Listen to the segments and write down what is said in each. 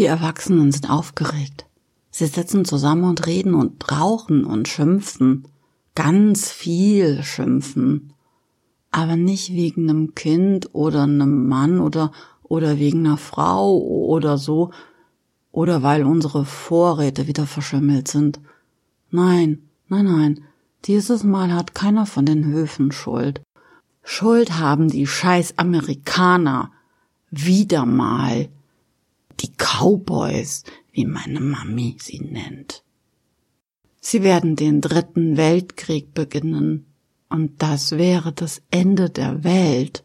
Die Erwachsenen sind aufgeregt. Sie sitzen zusammen und reden und rauchen und schimpfen. Ganz viel schimpfen. Aber nicht wegen einem Kind oder einem Mann oder, oder wegen einer Frau oder so. Oder weil unsere Vorräte wieder verschimmelt sind. Nein, nein, nein. Dieses Mal hat keiner von den Höfen Schuld. Schuld haben die scheiß Amerikaner. Wieder mal. Die Cowboys, wie meine Mami sie nennt. Sie werden den dritten Weltkrieg beginnen, und das wäre das Ende der Welt.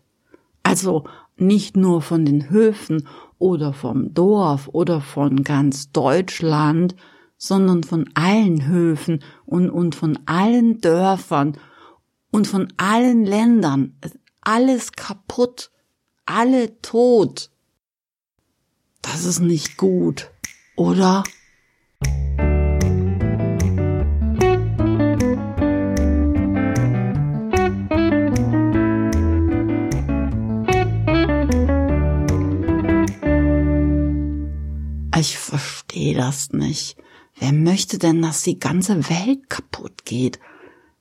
Also nicht nur von den Höfen oder vom Dorf oder von ganz Deutschland, sondern von allen Höfen und, und von allen Dörfern und von allen Ländern. Alles kaputt, alle tot. Das ist nicht gut, oder? Ich verstehe das nicht. Wer möchte denn, dass die ganze Welt kaputt geht?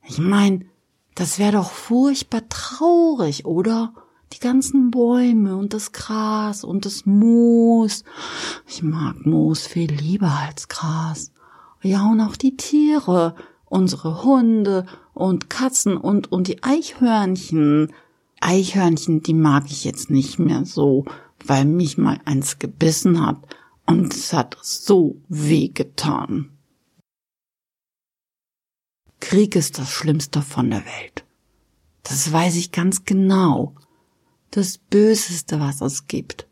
Ich mein, das wäre doch furchtbar traurig, oder? Die ganzen Bäume und das Gras und das Moos. Ich mag Moos viel lieber als Gras. Ja, und auch die Tiere, unsere Hunde und Katzen und, und die Eichhörnchen. Eichhörnchen, die mag ich jetzt nicht mehr so, weil mich mal eins gebissen hat und es hat so weh getan. Krieg ist das Schlimmste von der Welt. Das weiß ich ganz genau. Das Böseste, was es gibt.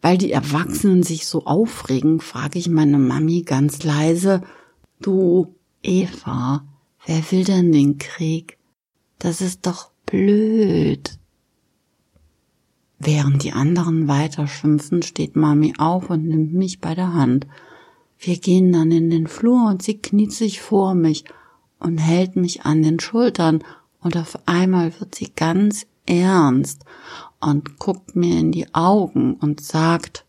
Weil die Erwachsenen sich so aufregen, frage ich meine Mami ganz leise, du, Eva, wer will denn den Krieg? Das ist doch blöd. Während die anderen weiter schimpfen, steht Mami auf und nimmt mich bei der Hand. Wir gehen dann in den Flur und sie kniet sich vor mich und hält mich an den Schultern und auf einmal wird sie ganz ernst und guckt mir in die Augen und sagt,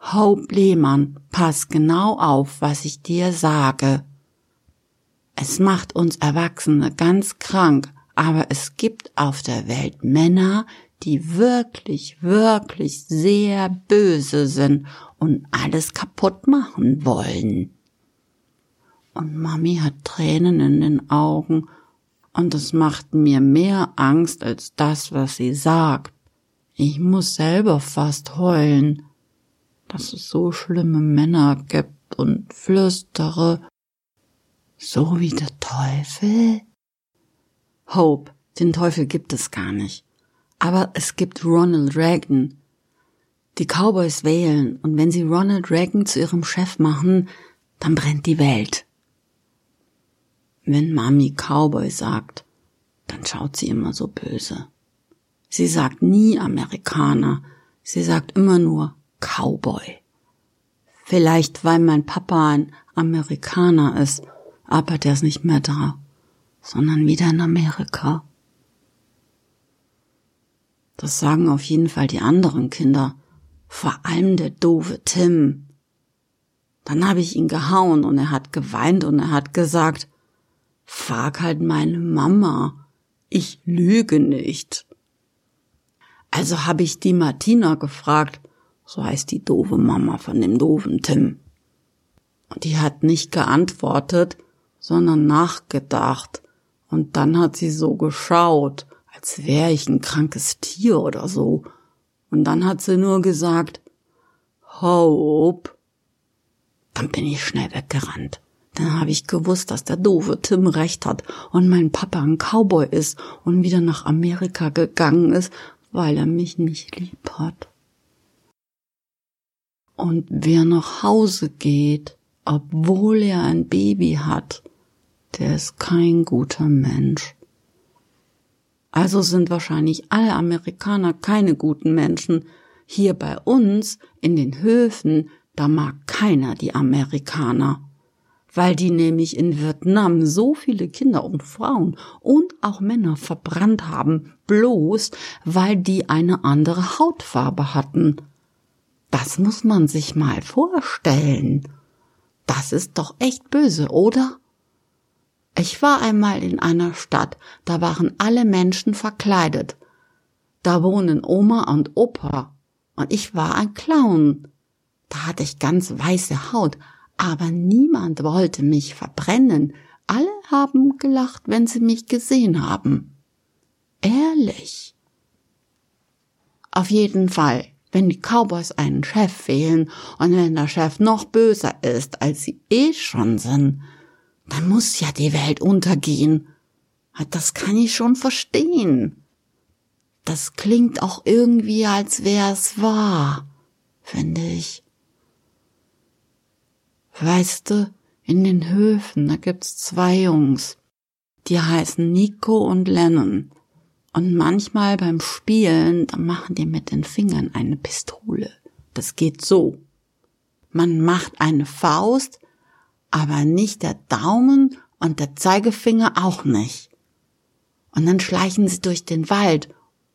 Hope Lehmann, pass genau auf, was ich dir sage. Es macht uns Erwachsene ganz krank, aber es gibt auf der Welt Männer, die wirklich, wirklich sehr böse sind und alles kaputt machen wollen. Und Mami hat Tränen in den Augen und es macht mir mehr Angst als das, was sie sagt. Ich muss selber fast heulen, dass es so schlimme Männer gibt und flüstere, so wie der Teufel. Hope, den Teufel gibt es gar nicht. Aber es gibt Ronald Reagan. Die Cowboys wählen und wenn sie Ronald Reagan zu ihrem Chef machen, dann brennt die Welt. Wenn Mami Cowboy sagt, dann schaut sie immer so böse. Sie sagt nie Amerikaner, sie sagt immer nur Cowboy. Vielleicht weil mein Papa ein Amerikaner ist, aber der ist nicht mehr da, sondern wieder in Amerika. Das sagen auf jeden Fall die anderen Kinder. Vor allem der doofe Tim. Dann habe ich ihn gehauen und er hat geweint und er hat gesagt, frag halt meine Mama. Ich lüge nicht. Also habe ich die Martina gefragt, so heißt die doofe Mama von dem doofen Tim. Und die hat nicht geantwortet, sondern nachgedacht. Und dann hat sie so geschaut als wäre ich ein krankes Tier oder so. Und dann hat sie nur gesagt, Hope. Dann bin ich schnell weggerannt. Dann habe ich gewusst, dass der doofe Tim recht hat und mein Papa ein Cowboy ist und wieder nach Amerika gegangen ist, weil er mich nicht lieb hat. Und wer nach Hause geht, obwohl er ein Baby hat, der ist kein guter Mensch. Also sind wahrscheinlich alle Amerikaner keine guten Menschen. Hier bei uns, in den Höfen, da mag keiner die Amerikaner. Weil die nämlich in Vietnam so viele Kinder und Frauen und auch Männer verbrannt haben, bloß weil die eine andere Hautfarbe hatten. Das muss man sich mal vorstellen. Das ist doch echt böse, oder? Ich war einmal in einer Stadt, da waren alle Menschen verkleidet. Da wohnen Oma und Opa, und ich war ein Clown. Da hatte ich ganz weiße Haut, aber niemand wollte mich verbrennen. Alle haben gelacht, wenn sie mich gesehen haben. Ehrlich. Auf jeden Fall, wenn die Cowboys einen Chef wählen und wenn der Chef noch böser ist, als sie eh schon sind, dann muss ja die Welt untergehen. Das kann ich schon verstehen. Das klingt auch irgendwie, als wär's wahr, finde ich. Weißt du, in den Höfen, da gibt's zwei Jungs. Die heißen Nico und Lennon. Und manchmal beim Spielen, da machen die mit den Fingern eine Pistole. Das geht so. Man macht eine Faust, aber nicht der Daumen und der Zeigefinger auch nicht. Und dann schleichen sie durch den Wald,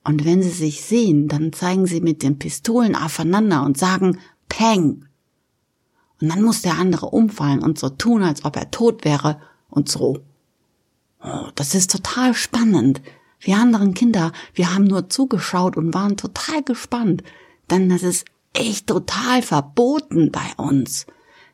und wenn sie sich sehen, dann zeigen sie mit den Pistolen aufeinander und sagen Peng. Und dann muss der andere umfallen und so tun, als ob er tot wäre und so. Oh, das ist total spannend. Wir anderen Kinder, wir haben nur zugeschaut und waren total gespannt, denn das ist echt total verboten bei uns.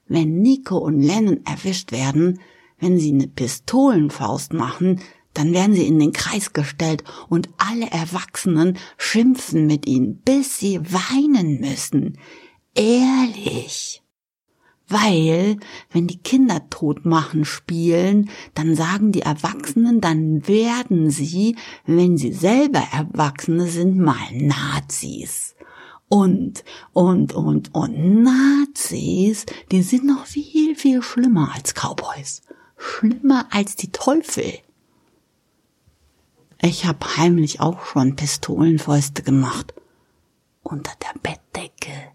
Wenn Nico und Lennon erwischt werden, wenn sie eine Pistolenfaust machen, dann werden sie in den Kreis gestellt und alle Erwachsenen schimpfen mit ihnen, bis sie weinen müssen. Ehrlich weil wenn die Kinder Todmachen spielen, dann sagen die Erwachsenen, dann werden sie, wenn sie selber Erwachsene sind, mal Nazis. Und, und, und, und Nazis, die sind noch viel, viel schlimmer als Cowboys. Schlimmer als die Teufel. Ich hab heimlich auch schon Pistolenfäuste gemacht. Unter der Bettdecke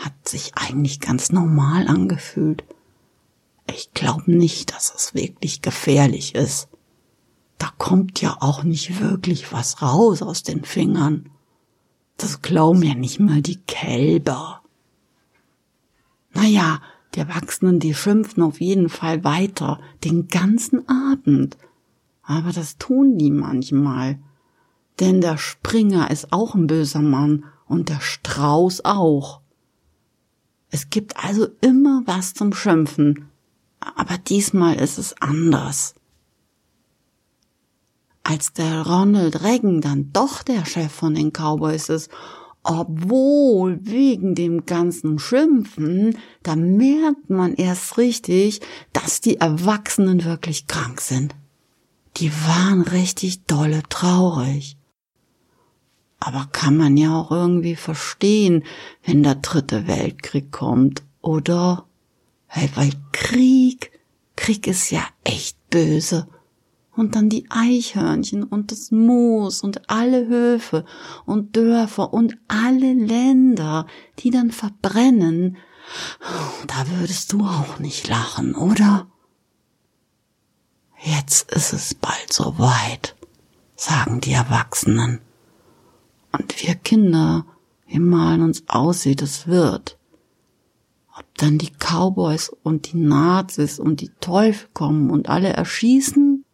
hat sich eigentlich ganz normal angefühlt. Ich glaube nicht, dass es wirklich gefährlich ist. Da kommt ja auch nicht wirklich was raus aus den Fingern. Das glauben ja nicht mal die Kälber. Naja, die Erwachsenen, die schimpfen auf jeden Fall weiter, den ganzen Abend. Aber das tun die manchmal. Denn der Springer ist auch ein böser Mann und der Strauß auch. Es gibt also immer was zum Schimpfen, aber diesmal ist es anders. Als der Ronald Reagan dann doch der Chef von den Cowboys ist, obwohl wegen dem ganzen Schimpfen, da merkt man erst richtig, dass die Erwachsenen wirklich krank sind. Die waren richtig dolle traurig. Aber kann man ja auch irgendwie verstehen, wenn der dritte Weltkrieg kommt, oder? Hey, weil Krieg, Krieg ist ja echt böse. Und dann die Eichhörnchen und das Moos und alle Höfe und Dörfer und alle Länder, die dann verbrennen. Da würdest du auch nicht lachen, oder? Jetzt ist es bald soweit, sagen die Erwachsenen. Und wir Kinder, wir malen uns aus, wie das wird. Ob dann die Cowboys und die Nazis und die Teufel kommen und alle erschießen?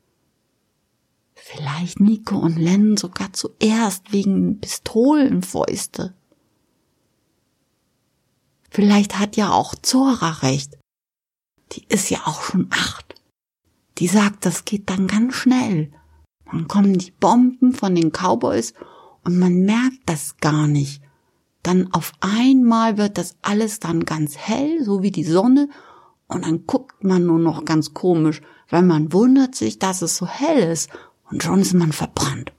Vielleicht Nico und Len sogar zuerst wegen Pistolenfäuste. Vielleicht hat ja auch Zora recht. Die ist ja auch schon acht. Die sagt, das geht dann ganz schnell. Dann kommen die Bomben von den Cowboys und man merkt das gar nicht. Dann auf einmal wird das alles dann ganz hell, so wie die Sonne, und dann guckt man nur noch ganz komisch, weil man wundert sich, dass es so hell ist, und schon ist man verbrannt.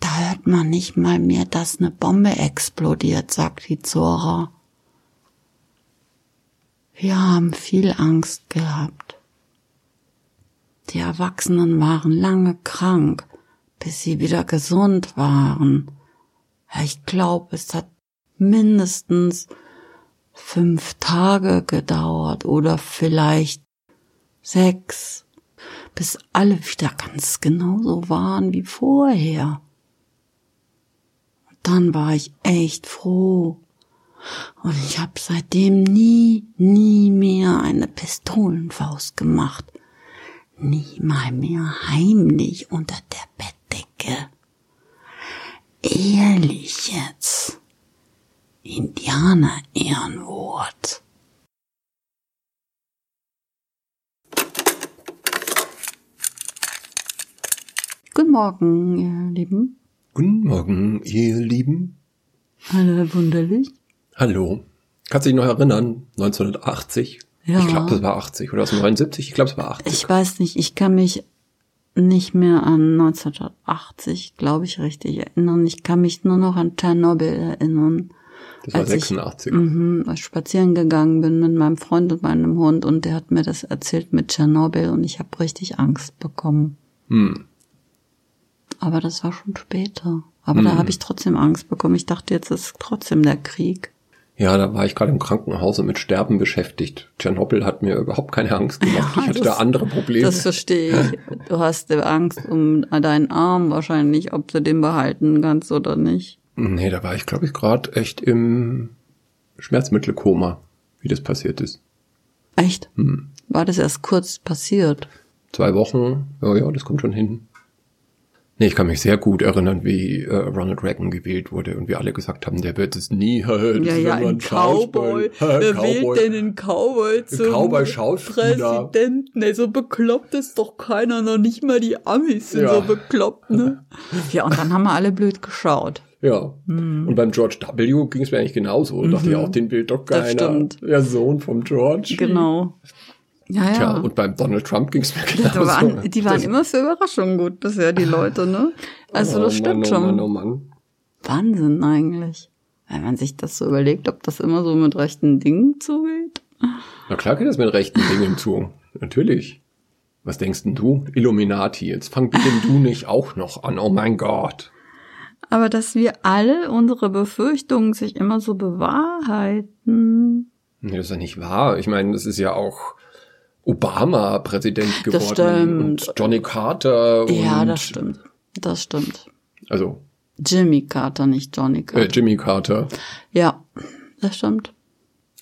Da hört man nicht mal mehr, dass eine Bombe explodiert, sagt die Zora. Wir haben viel Angst gehabt. Die Erwachsenen waren lange krank bis sie wieder gesund waren. Ich glaube, es hat mindestens fünf Tage gedauert oder vielleicht sechs, bis alle wieder ganz genauso waren wie vorher. dann war ich echt froh. Und ich habe seitdem nie, nie mehr eine Pistolenfaust gemacht. Nie mal mehr heimlich unter der Bettdecke. Ehrlich jetzt. Indianer Ehrenwort. Guten Morgen, ihr Lieben. Guten Morgen, ihr Lieben. Hallo, Wunderlich. Hallo. Kannst du dich noch erinnern? 1980? Ja. Ich glaube, das war 80 oder aus 79? Ich glaube, es war 80. Ich weiß nicht, ich kann mich nicht mehr an 1980, glaube ich, richtig erinnern. Ich kann mich nur noch an Tschernobyl erinnern. das war als ich- 86. Mhm, als ich spazieren gegangen bin mit meinem Freund und meinem Hund und der hat mir das erzählt mit Tschernobyl und ich habe richtig Angst bekommen. Hm. Aber das war schon später. Aber da habe ich trotzdem Angst bekommen. Ich dachte, jetzt ist trotzdem der Krieg. Ja, da war ich gerade im Krankenhaus und mit Sterben beschäftigt. Tschernobyl hat mir überhaupt keine Angst gemacht. ich hatte das- da andere Probleme. Das verstehe ich. Du hast Angst um deinen Arm wahrscheinlich, ob du den behalten kannst oder nicht. nee, da war ich, glaube ich, gerade echt im Schmerzmittelkoma, wie das passiert ist. Echt? Hm. War das erst kurz passiert? Zwei Wochen, ja, ja, das kommt schon hin. Nee, ich kann mich sehr gut erinnern, wie äh, Ronald Reagan gewählt wurde und wir alle gesagt haben, der wird es nie. Das ist nur ein Schauspiel. Äh, Cowboy. einen Cowboy zum Cowboy-Schauspieler? Präsidenten? Ey, so bekloppt ist doch keiner, noch nicht mal die Amis sind Ja. so bekloppt, ne? ja, und dann haben wir alle blöd geschaut. Ja. Hm. Und beim George W. ging es mir eigentlich genauso. Da dachte ich auch, den will doch Mhm. Das keiner. stimmt. Der Sohn vom George. Genau. Ja, ja. Tja, und beim Donald Trump ging es mir genauso. waren, die waren Das- immer für Überraschungen gut bisher, die Leute, ne? Also oh, das stimmt Mann, oh schon. Mann, oh Mann. Wahnsinn eigentlich. Wenn man sich das so überlegt, ob das immer so mit rechten Dingen zugeht. Na klar geht das mit rechten Dingen zu. Natürlich. Was denkst denn du? Illuminati. Jetzt fang bitte du nicht auch noch an. Oh mein Gott. Aber dass wir alle unsere Befürchtungen sich immer so bewahrheiten. Nee, das ist ja nicht wahr. Ich meine, das ist ja auch Obama Präsident geworden stimmt. und Johnny Carter und ja, das stimmt. Das stimmt. also Jimmy Carter, nicht Johnny äh, Carter. Jimmy Carter ja, das stimmt.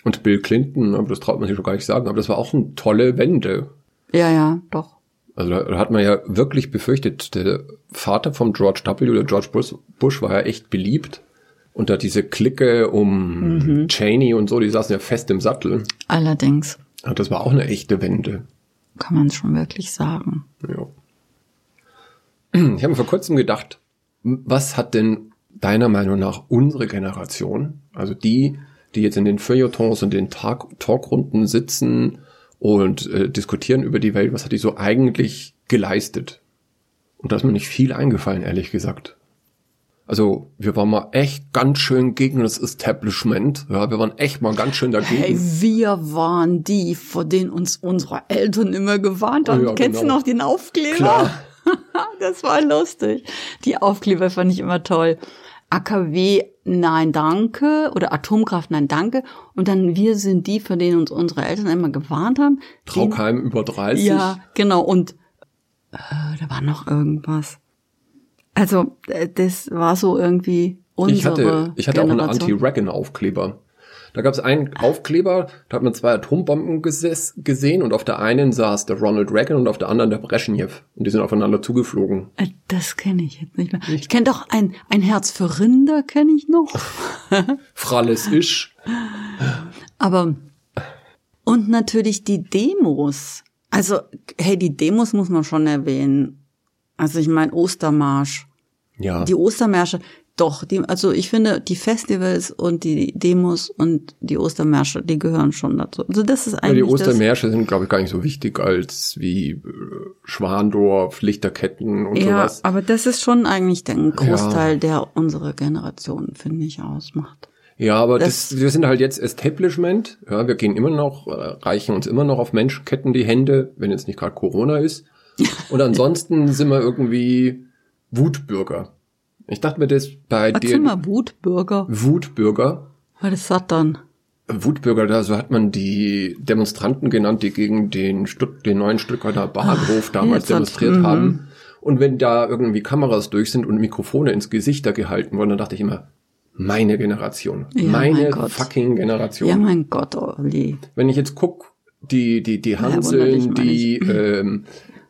und Bill Clinton, aber das traut man sich schon gar nicht sagen, aber das war auch eine tolle Wende. Ja, ja, doch. Also da, da hat man ja wirklich befürchtet, der Vater von George W., der George Bush, Bush war ja echt beliebt. Und da diese Clique um Mhm. Cheney und so, die saßen ja fest im Sattel. Allerdings das war auch eine echte Wende. kann man schon wirklich sagen. Ja. Ich habe mir vor kurzem gedacht, was hat denn deiner Meinung nach unsere Generation, also die, die jetzt in den Feuilletons und den Talk Talkrunden sitzen und äh, diskutieren über die Welt, was hat die so eigentlich geleistet? Und da ist mir nicht viel eingefallen, ehrlich gesagt. Also, wir waren mal echt ganz schön gegen das Establishment. Ja, wir waren echt mal ganz schön dagegen. Hey, wir waren die, vor denen uns unsere Eltern immer gewarnt haben. Ja, Kennst genau. du noch den Aufkleber? Klar. Das war lustig. Die Aufkleber fand ich immer toll. AKW, nein, danke. Oder Atomkraft, nein, danke. Und dann wir sind die, vor denen uns unsere Eltern immer gewarnt haben. Den- Traukheim über 30. Ja, genau. Und äh, da war noch irgendwas. Also, äh, das war so irgendwie unsere Ich hatte, ich hatte auch einen. Anti-Reagan-Aufkleber. Da gab es einen Aufkleber, da hat man zwei Atombomben gesehen und auf der einen saß der Ronald Reagan und auf der anderen der Brezhnev. Und die sind aufeinander zugeflogen. Äh, Das kenne ich jetzt nicht mehr. Ich kenne doch ein, ein Herz für Rinder, kenne ich noch. Fralles Isch. Aber, und natürlich die Demos. Also, hey, die Demos muss man schon erwähnen. Also, ich meine, Ostermarsch. Ja. Die Ostermärsche, doch, die, also ich finde, die Festivals und die Demos und die Ostermärsche, die gehören schon dazu. Also das ist ja, eigentlich die Ostermärsche sind, glaube ich, gar nicht so wichtig als wie äh, Schwandorf, Lichterketten und ja, sowas. aber das ist schon eigentlich der Großteil, der unsere Generation, finde ich, ausmacht. Ja, aber Das- das, wir sind halt jetzt Establishment. Ja, wir gehen immer noch, äh, reichen uns immer noch auf Menschenketten die Hände, wenn jetzt nicht gerade Corona ist. Und ansonsten sind wir irgendwie Wutbürger. Ich dachte mir das bei Erzähl dir. mal Wutbürger. Wutbürger. Was ist das dann? Wutbürger, da so hat man die Demonstranten genannt, die gegen den, Stutt den neuen Stuttgarter Bahnhof damals jetzt hat- demonstriert mhm. haben. Und wenn da irgendwie Kameras durch sind und Mikrofone ins Gesicht da gehalten wurden, dann dachte ich immer, meine Generation. Ja, meine mein fucking Generation. Ja, mein Gott, Olli. Wenn ich jetzt guck, die, die, die Hanseln, mal die ähm,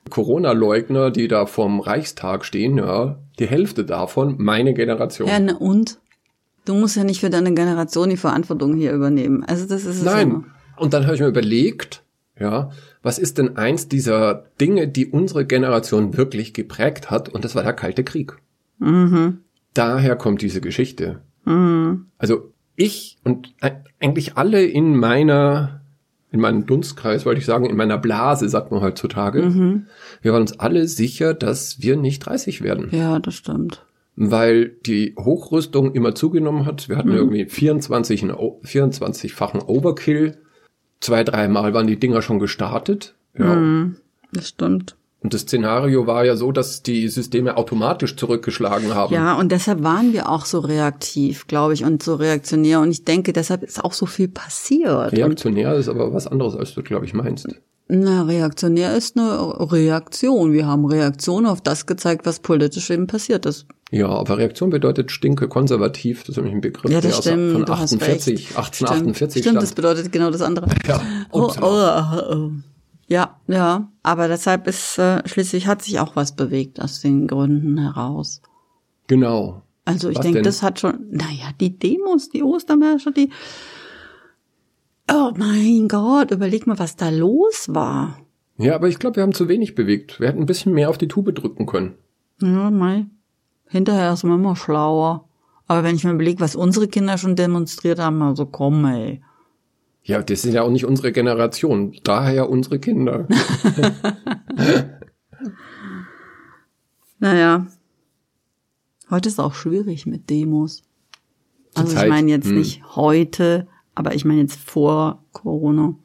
Corona-Leugner, die da vorm Reichstag stehen, ja, die Hälfte davon, meine Generation. Ja, ne, und? Du musst ja nicht für deine Generation die Verantwortung hier übernehmen. Also das ist es Nein. noch. Und dann habe ich mir überlegt, ja, was ist denn eins dieser Dinge, die unsere Generation wirklich geprägt hat? Und das war der Kalte Krieg. Mhm. Daher kommt diese Geschichte. Also ich und eigentlich alle in meiner, in meinem Dunstkreis, wollte ich sagen, in meiner Blase, sagt man heutzutage, Mhm. wir waren uns alle sicher, dass wir nicht 30 werden. Ja, das stimmt. Weil die Hochrüstung immer zugenommen hat. Wir Mhm. hatten irgendwie 24, einen O- 24-fachen Overkill. Zwei, dreimal waren die Dinger schon gestartet. Ja. Mhm. Das stimmt. Und das Szenario war ja so, dass die Systeme automatisch zurückgeschlagen haben. Ja, und deshalb waren wir auch so reaktiv, glaube ich, und so reaktionär. Und ich denke, deshalb ist auch so viel passiert. Und, Reaktionär ist aber was anderes, als du, glaube ich, meinst. na, reaktionär ist eine Reaktion. Wir haben Reaktion auf das gezeigt, was politisch eben passiert ist. Ja, aber Reaktion bedeutet stinke konservativ. Das ist nämlich ein Begriff, Ja, der das stimmt. von du hast 48, recht. 1848 Stimmt, das stammt. bedeutet genau das andere. Ja, Oh, upsala. oh, oh. Ja, ja, aber deshalb ist äh, schließlich hat sich auch was bewegt aus den Gründen heraus. Genau. Also ich denke, das hat schon, naja, die Demos, die Ostermärsche, die, oh mein Gott, überleg mal, was da los war. Ja, aber ich glaube, wir haben zu wenig bewegt. Wir hätten ein bisschen mehr auf die Tube drücken können. Ja, mei. Hinterher ist man immer schlauer. Aber wenn ich mir überlege, was unsere Kinder schon demonstriert haben, also komm, ey. Ja, das ist ja auch nicht unsere Generation. Daher unsere Kinder. Naja. Heute ist auch schwierig mit Demos. Also ich Zeit, meine jetzt hm. nicht heute, aber ich meine jetzt vor Corona.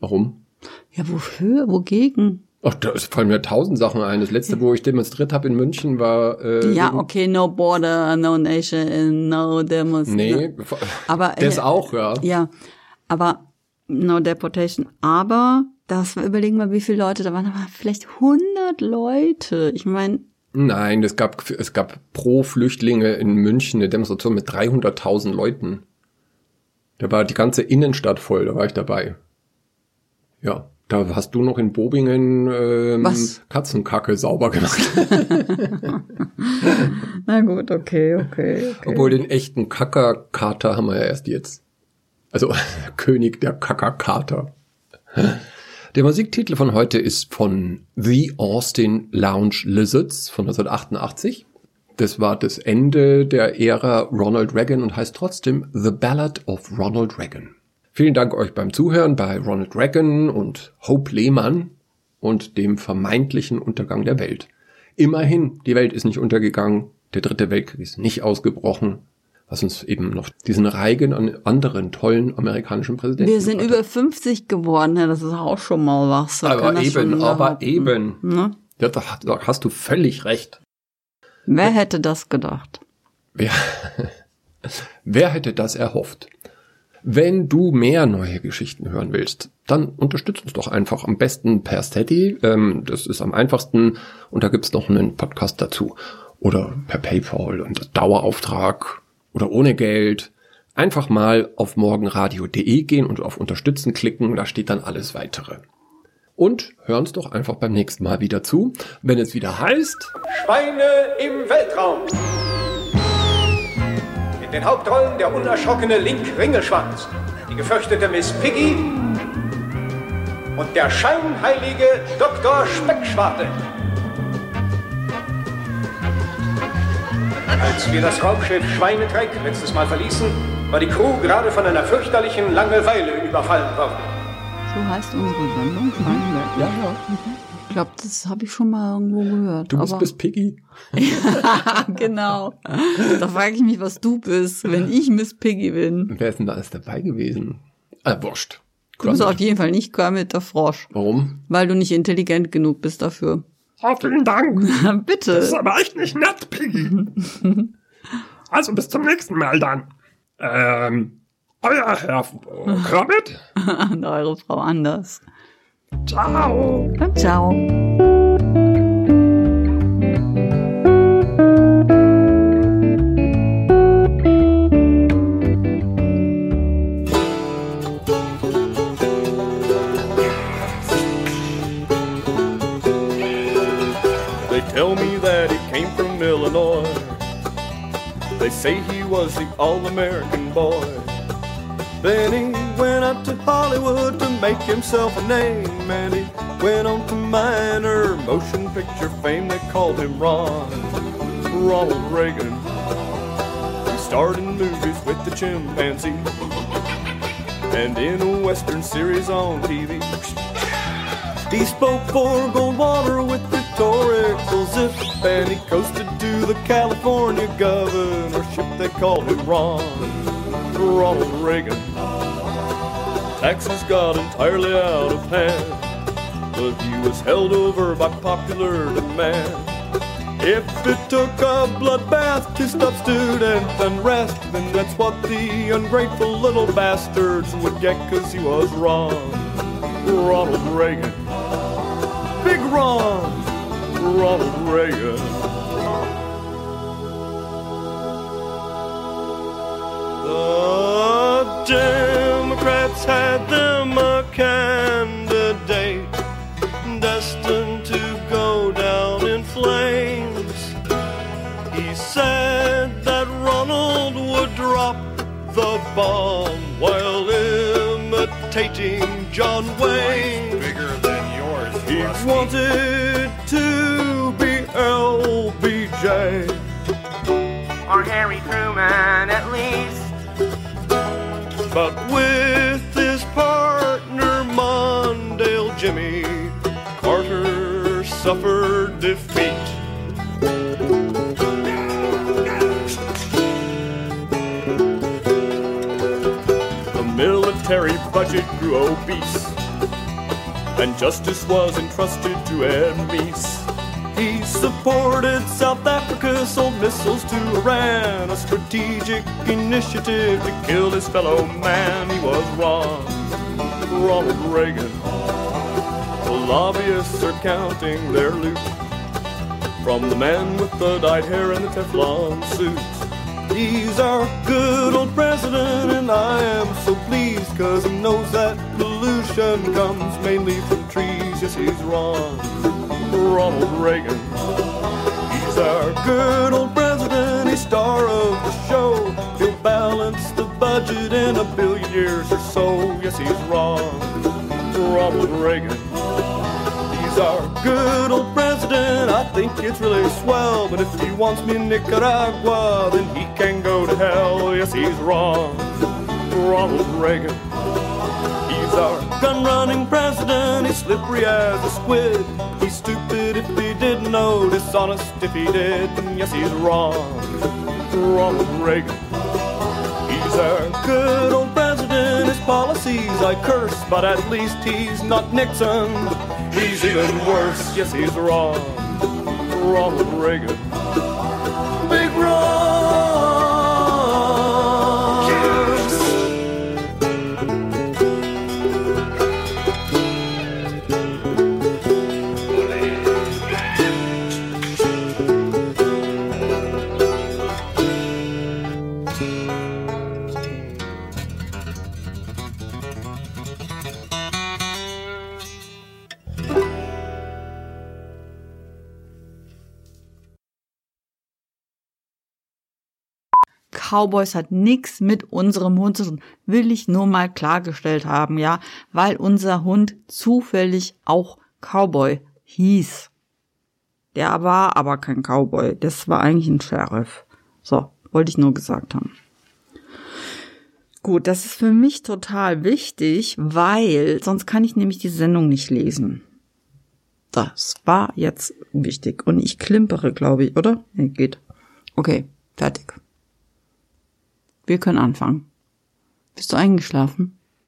Warum? Ja, wofür? Wogegen? Ach, da fallen mir tausend Sachen ein. Das letzte, wo ich demonstriert habe in München, war äh, Ja, okay, no border, no nation, no demos. Nee, Aber das äh, auch, ja. Ja, aber no deportation. Aber das überlegen wir, wie viele Leute da waren. Da waren vielleicht 100 Leute. Ich meine, Nein, es gab, es gab pro Flüchtlinge in München eine Demonstration mit 300.000 Leuten. Da war die ganze Innenstadt voll, da war ich dabei. Ja, da hast du noch in Bobingen ähm, Was? Katzenkacke sauber gemacht. na gut, okay, okay, okay. Obwohl den echten Kackerkater haben wir ja erst jetzt. Also König der Kackerkater. Der Musiktitel von heute ist von The Austin Lounge Lizards von 1988. Das war das Ende der Ära Ronald Reagan und heißt trotzdem The Ballad of Ronald Reagan. Vielen Dank euch beim Zuhören bei Ronald Reagan und Hope Lehmann und dem vermeintlichen Untergang der Welt. Immerhin, die Welt ist nicht untergegangen, der dritte Weltkrieg ist nicht ausgebrochen, was uns eben noch diesen Reigen an anderen tollen amerikanischen Präsidenten Wir sind gebracht hat. über 50 geworden, ja, das ist auch schon mal was. so Aber eben, aber behaupten. eben. Ne? Ja, da, da hast du völlig recht. Wer hätte das gedacht? Wer, wer hätte das erhofft? Wenn du mehr neue Geschichten hören willst, dann unterstütz uns doch einfach am besten per Steady. Ähm, das ist am einfachsten und da gibt's noch einen Podcast dazu. Oder per PayPal und Dauerauftrag oder ohne Geld. Einfach mal auf morgenradio.de gehen und auf Unterstützen klicken, da steht dann alles weitere. Und hör uns doch einfach beim nächsten Mal wieder zu, wenn es wieder heißt. Schweine im Weltraum. In den Hauptrollen der unerschrockene Link Ringelschwanz, die gefürchtete Miss Piggy und der scheinheilige Dr. Speckschwarte. Als wir das Raumschiff Schweinetreck letztes Mal verließen, war die Crew gerade von einer fürchterlichen Langeweile überfallen worden. So heißt unsere Sendung. Ja, ja. Ich glaube, das habe ich schon mal irgendwo gehört. Du bist aber, bis Piggy. genau. Da frage ich mich, was du bist, wenn ich Miss Piggy bin. Wer ist denn da alles dabei gewesen? Ah, wurscht. Du bist auf jeden Fall nicht Kermit der Frosch, Warum? weil du nicht intelligent genug bist dafür. Oh, vielen Dank. Bitte. Das ist aber echt nicht nett, Piggy. Also bis zum nächsten Mal dann. Ähm, euer Herr Krabbit. Und eure Frau anders. Ciao. Und ciao. Say he was the all-American boy. Then he went up to Hollywood to make himself a name, and he went on to minor motion picture fame. They called him Ron, Ronald Reagan. He starred in movies with the chimpanzee, and in a western series on TV. He spoke for Goldwater with rhetorical zip, and he coasted to the California governorship. They called him Ron, Ronald Reagan. Taxes got entirely out of hand, but he was held over by popular demand. If it took a bloodbath to stop student unrest, then that's what the ungrateful little bastards would get, cause he was Ron, Ronald Reagan. Big Ron, Ronald Reagan. The Democrats had them a candidate destined to go down in flames. He said that Ronald would drop the bomb while imitating John Wayne. Bigger than yours, He wanted to be LBJ. or Harry Truman at least. But with his partner Mondale Jimmy, Carter suffered defeat. The military budget grew obese, and justice was entrusted to. He supported South Africa, sold missiles to Iran, a strategic initiative to kill his fellow man. He was wrong. Ronald Reagan. The lobbyists are counting their loot from the man with the dyed hair and the Teflon suit. He's our good old president, and I am so pleased, cause he knows that pollution comes mainly from trees. Yes, he's wrong. Ronald Reagan. He's our good old president, he's star of the show. He'll balance the budget in a billion years or so. Yes, he's Ron, Ronald Reagan. He's our good old president. I think it's really swell. But if he wants me in Nicaragua, then he can go to hell. Yes, he's wrong. Ronald Reagan. He's our gun running president. He's slippery as a squid. He's stupid if he didn't know, dishonest if he did. And yes, he's wrong. Ronald Reagan. He's our good old president. His policies I curse, but at least he's not Nixon. He's even worse. Yes, he's wrong. Ronald Reagan. Cowboys hat nix mit unserem Hund zu tun. Will ich nur mal klargestellt haben, ja, weil unser Hund zufällig auch Cowboy hieß. Der war aber kein Cowboy, das war eigentlich ein Sheriff. So, wollte ich nur gesagt haben. Gut, das ist für mich total wichtig, weil sonst kann ich nämlich die Sendung nicht lesen. Das war jetzt wichtig. Und ich klimpere, glaube ich, oder? Nee, geht. Okay, fertig. Wir können anfangen. Bist du eingeschlafen?